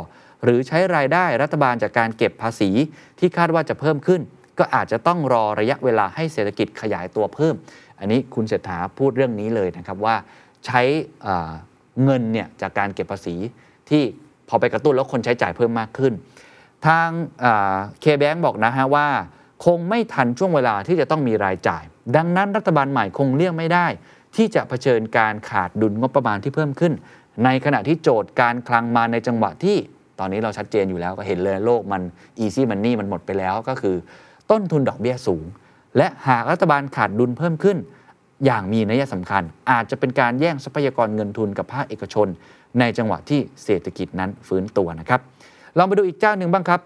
หรือใช้รายได้รัฐบาลจากการเก็บภาษีที่คาดว่าจะเพิ่มขึ้น ก็อาจจะต้องรอระยะเวลาให้เศรษฐกิจขยายตัวเพิ่ม อันนี้คุณเศรษฐาพูดเรื่องนี้เลยนะครับว่าใช้เงินเนี่ยจากการเก็บภาษีที่พอไปกระตุ้นแล้วคนใช้จ่ายเพิ่มมากขึ้น ทางเคแบงบอกนะฮะว่า คงไม่ทันช่วงเวลาที่จะต้องมีรายจ่าย ดังนั้นรัฐบาลใหม่คงเลี่ยงไม่ได้ ที่จะเผชิญการขาดดุลงบประมาณที่เพิ่มขึ้น ในขณะที่โจทย์การคลังมาในจังหวะที่ตอนนี้เราชัดเจนอยู่แล้วก็เห็นเลยโลกมัน easy money มันหมดไปแล้วก็คือ ต้นทุนดอกเบี้ยสูง และหากรัฐบาลขาดดุลเพิ่มขึ้น อย่างมีนัยสำคัญ อาจจะเป็นการแย่งทรัพยากรเงินทุนกับภาคเอกชน ในจังหวะที่เศรษฐกิจนั้นฟื้นตัวนะครับลองไปดูอีกเจ้าหนึ่งบ้างครับ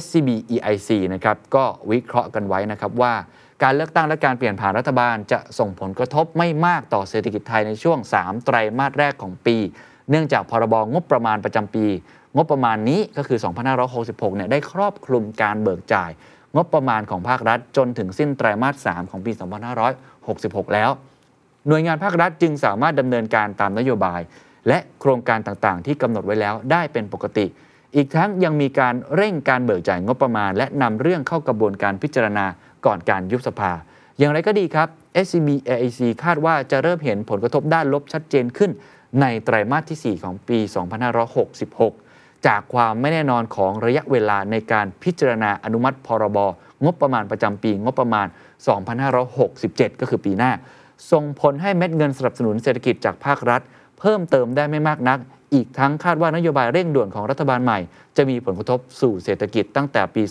SCB EIC นะครับก็วิเคราะห์กันไว้นะครับว่าการเลือกตั้งและการเปลี่ยนผ่านรัฐบาลจะส่งผลกระทบไม่มากต่อเศรษฐกิจไทยในช่วง 3 ไตรมาสแรกของปี เนื่องจากพรบงบประมาณประจำปี งบประมาณนี้ก็คือ 2566 เนี่ยได้ครอบคลุมการเบิกจ่าย งบประมาณของภาครัฐ จนถึงสิ้นไตรมาส 3 ของปี 2566 แล้ว หน่วยงานภาครัฐจึงสามารถดำเนินการตามนโยบาย และโครงการต่างๆ ที่กำหนดไว้แล้วได้เป็นปกติ อีกทั้งยังมีการเร่งการเบิกจ่ายงบประมาณ และนำเรื่องเข้ากระบวนการพิจารณาก่อนการยุบสภา อย่างไรก็ดีครับ SCB AIC คาดว่าจะเริ่มเห็นผลกระทบด้านลบชัดเจนขึ้น ในไตรมาสที่ 4 ของปี 2566 จากความไม่แน่นอนของระยะเวลาในการพิจารณาอนุมัติพรบงบประมาณประจำปีงบประมาณ 2567 ก็คือปีหน้า ส่งผลให้เม็ดเงินสนับสนุนเศรษฐกิจจากภาครัฐ เพิ่มเติมได้ไม่มากนัก อีกทั้งคาดว่านโยบายเร่งด่วนของรัฐบาลใหม่ จะมีผลกระทบสู่เศรษฐกิจตั้งแต่ปี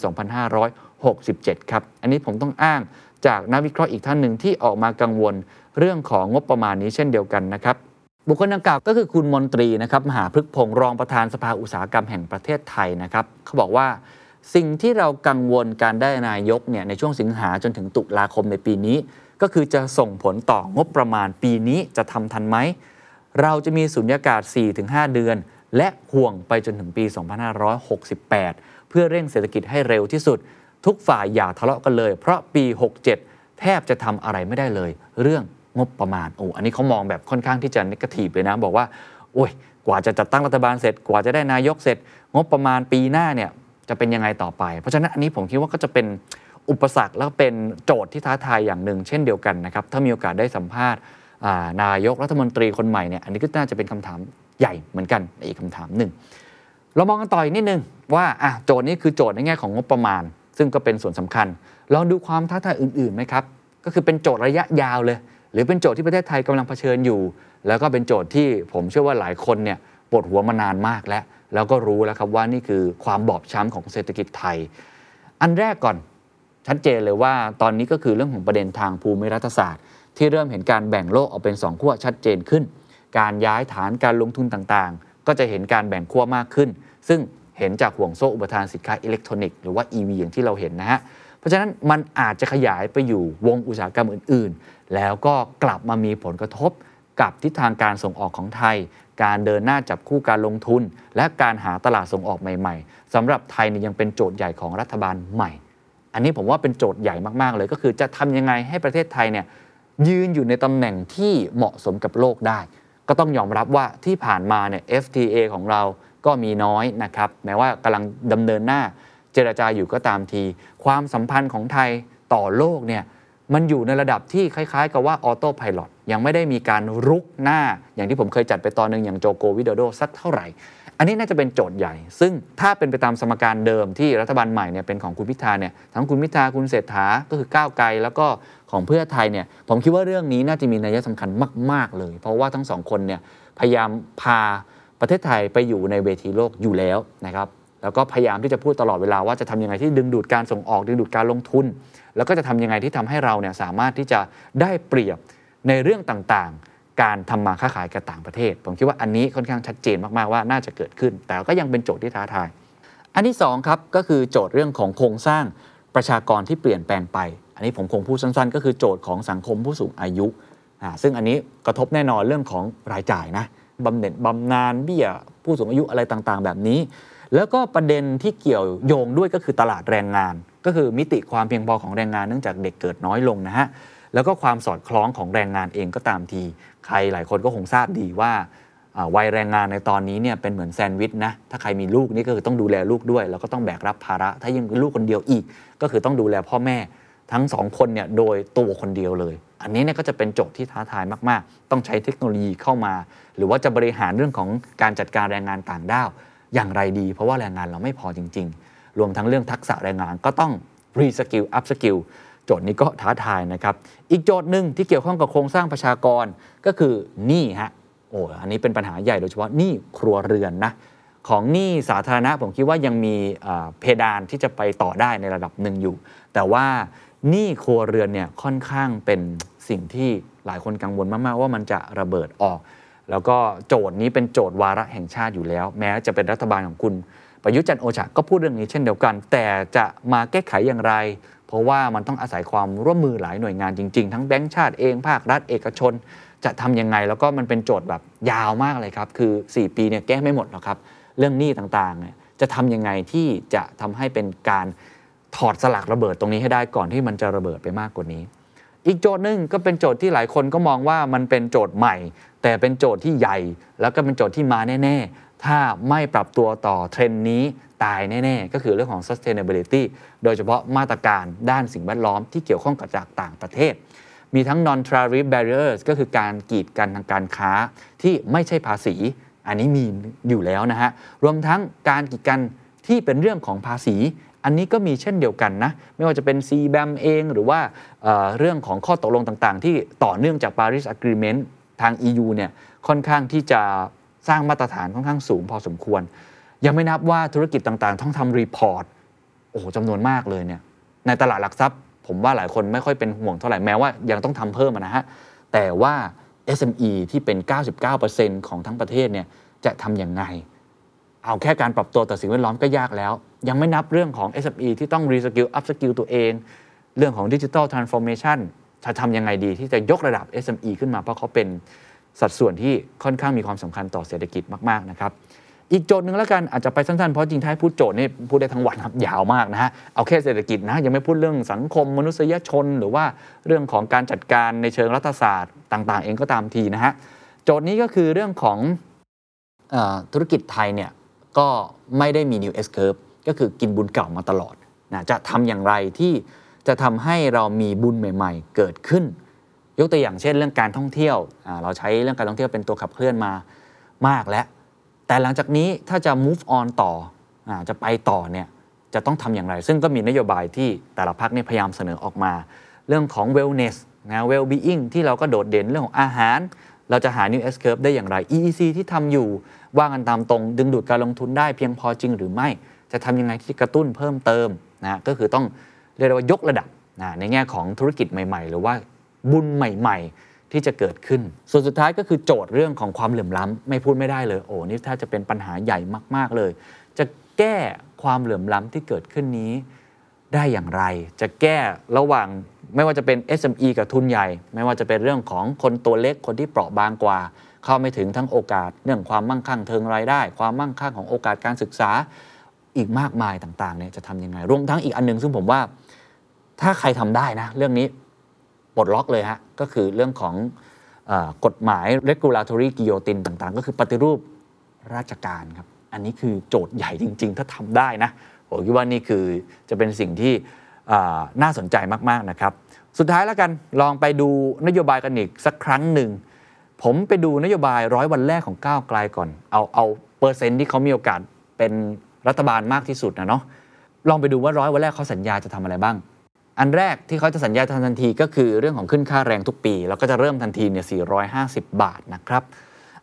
2567 ครับ อันนี้ผมต้องอ้างจากนักวิเคราะห์อีกท่านหนึ่งที่ออกมากังวล เรื่องของงบประมาณนี้เช่นเดียวกันนะครับ บุคคลดังกล่าวก็คือคุณมนตรีนะครับมหาพฤกษพงศ์รองประธานสภาอุตสาหกรรมแห่งประเทศไทยนะครับเขาบอกว่าสิ่งที่เรากังวลการได้นายกเนี่ยในช่วงสิงหาจนถึงตุลาคมในปีนี้ ก็คือจะส่งผลต่องบประมาณปีนี้จะทำทันไหม เราจะมีสุญญากาศ 4-5 เดือน และห่วงไปจนถึงปี 2568 เพื่อเร่งเศรษฐกิจให้เร็วที่สุด ทุกฝ่ายอย่าทะเลาะกันเลย เพราะปี 67 แทบจะทำอะไรไม่ได้เลย เรื่อง งบประมาณโอ้อันนี้เขามองแบบค่อนข้างที่จะนกาทีฟเลยนะ บอกว่า โอ้ยกว่าจะจัดตั้งรัฐบาลเสร็จ กว่าจะได้นายกเสร็จ งบประมาณปีหน้าเนี่ยจะเป็นยังไงต่อไป เพราะฉะนั้นอันนี้ผมคิดว่าก็จะเป็นอุปสรรคแล้วก็เป็นโจทย์ที่ท้าทายอย่างหนึ่ง เช่นเดียวกันนะครับถ้ามีโอกาสได้สัมภาษณ์นายกรัฐมนตรีคนใหม่เนี่ยอันนี้ก็น่าจะเป็นคำถามใหญ่เหมือนกันอีกคำถามหนึ่งเรามองกันต่ออีกนิดนึงว่าอะโจทย์นี้คือโจทย์ในแง่ของงบประมาณ ซึ่งก็เป็นส่วนสำคัญลองดูความท้าทายอื่นๆไหมครับก็คือเป็นโจทย์ระยะยาวเลย หรือเป็นโจทย์ที่ประเทศไทยกำลังเผชิญอยู่ แล้วก็เป็นโจทย์ที่ผมเชื่อว่าหลายคนเนี่ยปวดหัวมานานมากแล้ว แล้วก็รู้แล้วครับว่านี่คือความบอบช้ำของเศรษฐกิจไทย อันแรกก่อนชัดเจนเลยว่าตอนนี้ก็คือเรื่องของประเด็นทางภูมิรัฐศาสตร์ ที่เริ่มเห็นการแบ่งโลกออกเป็นสองขั้วชัดเจนขึ้น การย้ายฐานการลงทุนต่างๆ ก็จะเห็นการแบ่งขั้วมากขึ้น ซึ่งเห็นจากห่วงโซ่อุปทานสินค้าอิเล็กทรอนิกส์หรือว่า EV อย่างที่เราเห็นนะฮะ ราะฉะนั้นมันอาจจะขยายไปอยู่วงอุตสาหกรรมอื่น ๆ แล้วก็กลับมามีผลกระทบกับทิศทางการส่งออกของไทย การเดินหน้าจับคู่การลงทุน และการหาตลาดส่งออกใหม่ ๆสำหรับไทยเนี่ยยังเป็นโจทย์ใหญ่ของรัฐบาลใหม่ อันนี้ผมว่าเป็นโจทย์ใหญ่มากๆ เลยก็คือจะทำยังไงให้ประเทศไทยเนี่ยยืนอยู่ในตำแหน่งที่เหมาะสมกับโลกได้ ก็ต้องยอมรับว่าที่ผ่านมาเนี่ย FTA ของเราก็มีน้อยนะครับแม้ว่ากำลังดำเนินหน้า เจรจาอยู่ก็ตามที ความสัมพันธ์ของไทยต่อโลกเนี่ยมันอยู่ในระดับที่คล้ายๆ กับว่าออโต้พาย t ยังไม่ได้มีการรุกหน้าอย่างที่ผมเคยจัดไปตอนหนึ่งอย่างโจโกวิโดโดสักเท่าไหร่ อันนี้น่าจะเป็นโจทย์ใหญ่ ซึ่งถ้าเป็นไปตามสมการเดิมที่รัฐบาลใหม่เนี่ยเป็นของคุณพิธาเนี่ยทั้งคุณพิธาคุณเศรษฐาก็คือก้าวไกล แล้วก็ของเพื่อไทยเนี่ยผมคิดว่าเรื่องนี้น่าจะมีนัยสำคัญมาก ๆ เลย เพราะว่าทั้งสองคนเนี่ยพยายามพาประเทศไทยไปอยู่ในเวทีโลกอยู่แล้วนะครับ แล้วก็พยายามที่จะพูดตลอดเวลาว่าจะทำยังไงที่ดึงดูดการส่งออกดึงดูดการลงทุน แล้วก็จะทำยังไงที่ทำให้เราเนี่ยสามารถที่จะได้เปรียบในเรื่องต่างๆ การทำมาค้าขายกับต่างประเทศ ผมคิดว่าอันนี้ค่อนข้างชัดเจนมากๆว่าน่าจะเกิดขึ้น แต่ก็ยังเป็นโจทย์ที่ท้าทาย อันที่2ครับก็คือโจทย์เรื่องของโครงสร้างประชากรที่เปลี่ยนแปลงไป อันนี้ผมคงพูดสั้นๆ ก็คือโจทย์ของสังคมผู้สูงอายุอ่าซึ่งอันนี้กระทบแน่นอนเรื่องของรายจ่ายนะบำเหน็จบำนาญเบี้ยผู้สูงอายุอะไรต่างๆ แบบนี้ แล้วก็ประเด็นที่เกี่ยวโยงด้วยก็คือตลาดแรงงาน ก็คือมิติความเพียงพอของแรงงานเนื่องจากเด็กเกิดน้อยลงนะฮะแล้วก็ความสอดคล้องของแรงงานเองก็ตามที ใครหลายคนก็คงทราบดีว่าวัยแรงงานในตอนนี้เนี่ยเป็นเหมือนแซนด์วิชนะ ถ้าใครมีลูกนี่ก็คือต้องดูแลลูกด้วย แล้วก็ต้องแบกรับภาระ ถ้ายังลูกคนเดียวอีก ก็คือต้องดูแลพ่อแม่ ทั้งสองคนเนี่ยโดยตัวคนเดียวเลย อันนี้เนี่ยก็จะเป็นโจทย์ที่ท้าทายมาก ๆ ต้องใช้เทคโนโลยีเข้ามา หรือว่าจะบริหารเรื่องของการจัดการแรงงานต่างด้าว อย่างไรดี เพราะว่าแรงงานเราไม่พอจริง ๆ รวมทั้งเรื่องทักษะแรงงานก็ต้อง reskill upskill โจทย์นี้ก็ท้าทายนะครับ อีกโจทย์หนึ่งที่เกี่ยวข้องกับโครงสร้างประชากรก็คือหนี้ฮะโอ้อันนี้เป็นปัญหาใหญ่โดยเฉพาะหนี้ครัวเรือนนะของหนี้สาธารณะผมคิดว่ายังมีเพดานที่จะไปต่อได้ในระดับหนึ่งอยู่ แต่ว่าหนี้ครัวเรือนเนี่ยค่อนข้างเป็นสิ่งที่หลายคนกังวลมาก ๆ ว่ามันจะระเบิดออก แล้วก็โจทย์นี้เป็นโจทย์วาระแห่งชาติอยู่แล้ว แม้จะเป็นรัฐบาลของคุณ ประยุทธ์จันโอชาก็พูดเรื่องนี้เช่นเดียวกัน แต่จะมาแก้ไขอย่างไร เพราะว่ามันต้องอาศัยความร่วมมือหลายหน่วยงานจริง ๆ ทั้งแบงก์ชาติเองภาครัฐเอกชน จะทำยังไงแล้วก็มันเป็นโจทย์แบบยาวมากเลยครับ คือ 4 ปีเนี่ยแก้ไม่หมดหรอกครับ เรื่องหนี้ต่างๆเนี่ยจะทำยังไงที่จะทำให้เป็นการถอดสลักระเบิดตรงนี้ให้ได้ก่อนที่มันจะระเบิดไปมากกว่านี้ อีกโจทย์หนึ่งก็เป็นโจทย์ที่หลายคนก็มองว่ามันเป็นโจทย์ใหม่ แต่เป็นโจทย์ที่ใหญ่ แล้วก็เป็นโจทย์ที่มาแน่ ๆ ถ้าไม่ปรับตัวต่อเทรนด์นี้ตายแน่ ๆ ก็คือเรื่องของ sustainability โดยเฉพาะมาตรการด้านสิ่งแวดล้อมที่เกี่ยวข้องกับจากต่างประเทศ มีทั้ง non tariff barriers ก็คือการกีดกันทางการค้าที่ไม่ใช่ภาษี อันนี้มีอยู่แล้วนะฮะรวมทั้งการกีดกันที่เป็นเรื่องของภาษีอันนี้ก็มีเช่นเดียวกันนะ ไม่ว่าจะเป็น c b a m เอง หรือว่าเรื่องของข้อตกลงต่างๆ ที่ต่อเนื่องจาก Paris Agreement ทาง EU เนี่ยค่อนข้างที่จะสร้างมาตรฐานค่อนข้างสูงพอสมควร ยังไม่นับว่าธุรกิจต่างๆ ต้องทำ report โอ้โหจำนวนมากเลยเนี่ยในตลาดหลักทรัพย์ ผมว่าหลายคนไม่ค่อยเป็นห่วงเท่าไหร่แม้ว่ายังต้องทำเพิ่มนะฮะแต่ว่า SME ที่เป็น 99%ของทั้งประเทศเนี่ยจะทำอยังไง เอาแค่การปรับตัวต่อสิ่งแวดล้อมก็ยากแล้ว ยังไม่นับเรื่องของ SME ที่ต้อง reskill upskill ตัวเอง เรื่องของ digital transformation จะทำยังไงดีที่จะยกระดับ SME ขึ้นมาเพราะเขาเป็นสัดส่วนที่ค่อนข้างมีความสำคัญต่อเศรษฐกิจมาก ๆ นะครับ อีกโจทย์หนึ่งแล้วกันอาจจะไปสั้น ๆ เพราะจริงๆ ถ้าพูดโจทย์นี่พูดได้ทั้งวันครับยาวมากนะฮะ เอาแค่เศรษฐกิจนะ ยังไม่พูดเรื่องสังคมมนุษยชน หรือว่าเรื่องของการจัดการในเชิงรัฐศาสตร์ต่าง ๆ เองก็ตามทีนะฮะ โจทย์นี้ก็คือเรื่องของอธุรกิจไทยเนี่ยก็ไม่ได้มี new S curve ก็คือกินบุญเก่ามาตลอดนะจะทำอย่างไรที่จะทำให้เรามีบุญใหม่ ๆ เกิดขึ้น ยกตัวอย่างเช่นเรื่องการท่องเที่ยว เราใช้เรื่องการท่องเที่ยวเป็นตัวขับเคลื่อนมามากแล้ว แต่หลังจากนี้ถ้าจะ move on ต่ออจะไปต่อเนี่ยจะต้องทำอย่างไร ซึ่งก็มีนโยบายที่แต่ละพักเนี่ยพยายามเสนอออกมา เรื่องของ wellness นะ well being ที่เราก็โดดเด่นเรื่องของอาหาร เราจะหา new S curve ได้อย่างไร EEC ที่ทำอยู่ว่ากันตามตรง ดึงดูดการลงทุนได้เพียงพอจริงหรือไม่ จะทำยังไงที่กระตุ้นเพิ่มเติมนะก็คือต้องเรียกว่ายกระดับนะในแง่ของธุรกิจใหม่ ๆ หรือว่าบุญใหม่ ๆ ที่จะเกิดขึ้น ส่วนสุดท้ายก็คือโจทย์เรื่องของความเหลื่อมล้ำไม่พูดไม่ได้เลยโอ้นี่ถ้าจะเป็นปัญหาใหญ่มากๆเลย จะแก้ความเหลื่อมล้ำที่เกิดขึ้นนี้ได้อย่างไร จะแก้ระหว่างไม่ว่าจะเป็น SME กับทุนใหญ่ ไม่ว่าจะเป็นเรื่องของคนตัวเล็กคนที่เปราะบางกว่า เข้าไม่ถึงทั้งโอกาส เรื่องความมั่งคั่งเทิงรายได้ ความมั่งคั่งของโอกาสการศึกษา อีกมากมายต่างๆเนี่ยจะทำยังไง รวมทั้งอีกอันนึงซึ่งผมว่าถ้าใครทำได้นะ เรื่องนี้ปลดล็อกเลยฮะ ก็คือเรื่องของกฎหมาย regulatory guillotine ต่างๆ ก็คือปฏิรูปราชการครับ อันนี้คือโจทย์ใหญ่จริง ๆ ถ้าทำได้นะผมคิดว่านี่คือจะเป็นสิ่งที่น่าสนใจมากๆนะครับ สุดท้ายแล้วกันลองไปดูนโยบายกันอีกสักครั้งหนึ่ง ผมไปดูนโยบายร้อยวันแรกของก้าวไกลก่อน เอาเอาเปอร์เซ็นต์ที่เขามีโอกาสเป็น รัฐบาลมากที่สุดนะเนาะลองไปดูว่าร้อยวันแรกเขาสัญญาจะทำอะไรบ้าง อันแรกที่เขาจะสัญญาทันทีก็คือเรื่องของขึ้นค่าแรงทุกปี แล้วก็จะเริ่มทันทีเนี่ย 450 บาทนะครับ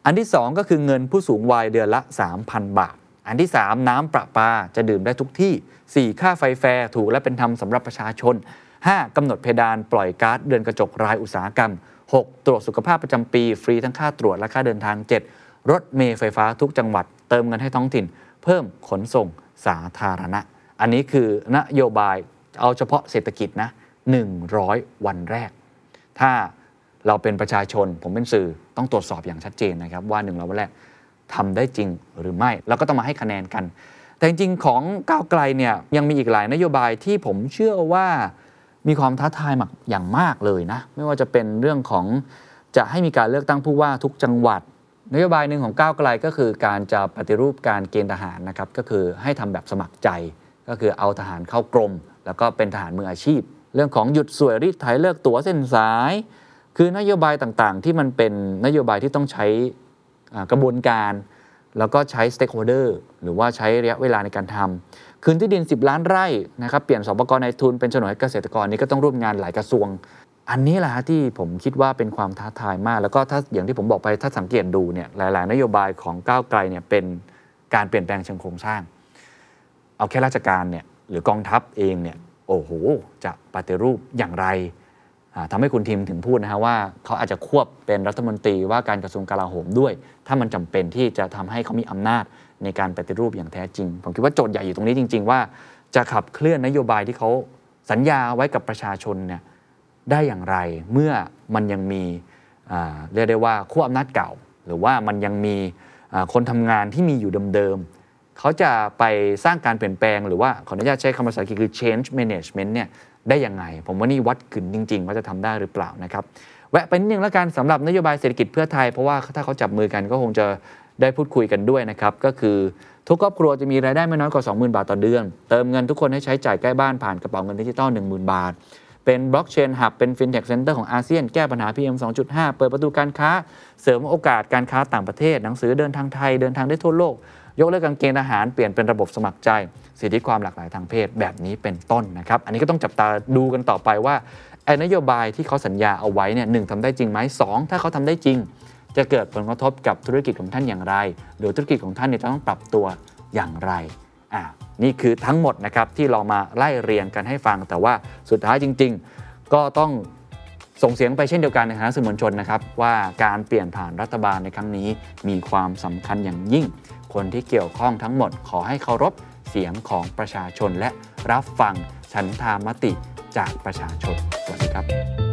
อันที่ 2 ก็คือเงินผู้สูงวัยเดือนละ 3,000 บาท อันที่ 3 น้ำประปาจะดื่มได้ทุกที่ 4 ค่าไฟแฟร์ถูกและเป็นธรรมสำหรับประชาชน 5กำหนดเพดานปล่อยก๊าซเดือนกระจกรายอุตสาหกรรม 6 ตรวจสุขภาพประจำปี ฟรีทั้งค่าตรวจและค่าเดินทาง 7 รถเมล์ไฟฟ้าทุกจังหวัด เติมเงินให้ท้องถิ่น เพิ่มขนส่งสาธารณะ อันนี้คือนโยบายเอาเฉพาะเศรษฐกิจนะ 100 วันแรก ถ้าเราเป็นประชาชน ผมเป็นสื่อต้องตรวจสอบอย่างชัดเจนนะครับ ว่า1 0 0วันแรกทำได้จริงหรือไม่ แล้วก็ต้องมาให้คะแนนกัน แต่จริงๆของก้าวไกลเนี่ยยังมีอีกหลายนโยบายที่ผมเชื่อว่ามีความท้าทายมากอย่างมากเลยนะ ไม่ว่าจะเป็นเรื่องของจะให้มีการเลือกตั้งผู้ว่าทุกจังหวัด นโยบายหนึ่งของก้าวไกลก็คือการจะปฏิรูปการเกณฑ์ทหารนะครับก็คือให้ทำแบบสมัครใจ ก็คือเอาทหารเข้ากรม แล้วก็เป็นทหารมืออาชีพ เรื่องของหยุดสวยรีดไถเลิกตั๋วเส้นสาย คือนโยบายต่างๆ ที่มันเป็นนโยบายที่ต้องใช้กระบวนการ แล้วก็ใช้ stakeholder หรือว่าใช้ระยะเวลาในการทำคืนที่ดิน 10 ล้านไร่นะครับเปลี่ยนสปก.นายทุนเป็นโฉนดให้เกษตรกรนี่ก็ต้องร่วมงานหลายกระทรวง อันนี้แหละที่ผมคิดว่าเป็นความท้าทายมาก แล้วก็ถ้าอย่างที่ผมบอกไปถ้าสังเกตดูเนี่ยหลาย ๆ นโยบายของก้าวไกลเนี่ยเป็นการเปลี่ยนแปลงเชิงโครงสร้าง เอาแค่ราชการเนี่ยหรือกองทัพเองเนี่ยโอ้โห จะปฏิรูปอย่างไรทำให้คุณทีมถึงพูดนะฮะว่าเขาอาจจะควบเป็นรัฐมนตรีว่าการกระทรวงกลาโหมด้วย ถ้ามันจำเป็นที่จะทำให้เขามีอำนาจในการปฏิรูปอย่างแท้จริง ผมคิดว่าโจทย์ใหญ่อยู่ตรงนี้จริง ๆ ว่าจะขับเคลื่อนนโยบายที่เขาสัญญาไว้กับประชาชนเนี่ย ได้อย่างไร เมื่อมันยังมีเรียกได้ว่าขั้วอำนาจเก่า หรือว่ามันยังมีคนทำงานที่มีอยู่เดิมเขาจะไปสร้างการเปลี่ยนแปลงหรือว่าขออนุญาตใช้คำภาษาอังกฤษคือ change management เนี่ยได้ยังไง ผมว่านี่วัดขึ้นจริง ๆ ว่าจะทำได้หรือเปล่านะครับแวะไปนิดนึงแล้วกันสำหรับนโยบายเศรษฐกิจเพื่อไทย เพราะว่าถ้าเขาจับมือกันก็คงจะได้พูดคุยกันด้วยนะครับ ก็คือทุกครอบครัวจะมีรายได้ไม่น้อยกว่า 20,000 บาทต่อเดือน เติมเงินทุกคนให้ใช้จ่ายใกล้บ้านผ่านกระเป๋าเงินดิจิตอล10,000 บาท เป็น blockchain hub เป็น fintech center ของอาเซียนแก้ปัญหา PM 2.5 เปิดประตูการค้า เสริมโอกาสการค้าต่างประเทศ หนังสือเดินทางไทยเดินทางได้ทั่วโลก ยกเลิกการเกณฑ์ทหารเปลี่ยนเป็นระบบสมัครใจ สิทธิความหลากหลายทางเพศแบบนี้เป็นต้นนะครับ อันนี้ก็ต้องจับตาดูกันต่อไปว่าไอ้นโยบายที่เขาสัญญาเอาไว้เนี่ยหนึ่งทำได้จริงไหมสองถ้าเขาทำได้จริง จะเกิดผลกระทบกับธุรกิจของท่านอย่างไร หรือธุรกิจของท่านเนี่ยจะต้องปรับตัวอย่างไร นี่คือทั้งหมดนะครับที่เรามาไล่เรียงกันให้ฟัง แต่ว่าสุดท้ายจริง ๆ ก็ต้องส่งเสียงไปเช่นเดียวกันในฐานะสื่อมวลชนนะครับว่าการเปลี่ยนผ่านรัฐบาลในครั้งนี้ มีความสำคัญอย่างยิ่ง คนที่เกี่ยวข้องทั้งหมดขอให้เคารพเสียงของประชาชนและรับฟังฉันทามติจากประชาชนสวัสดีครับ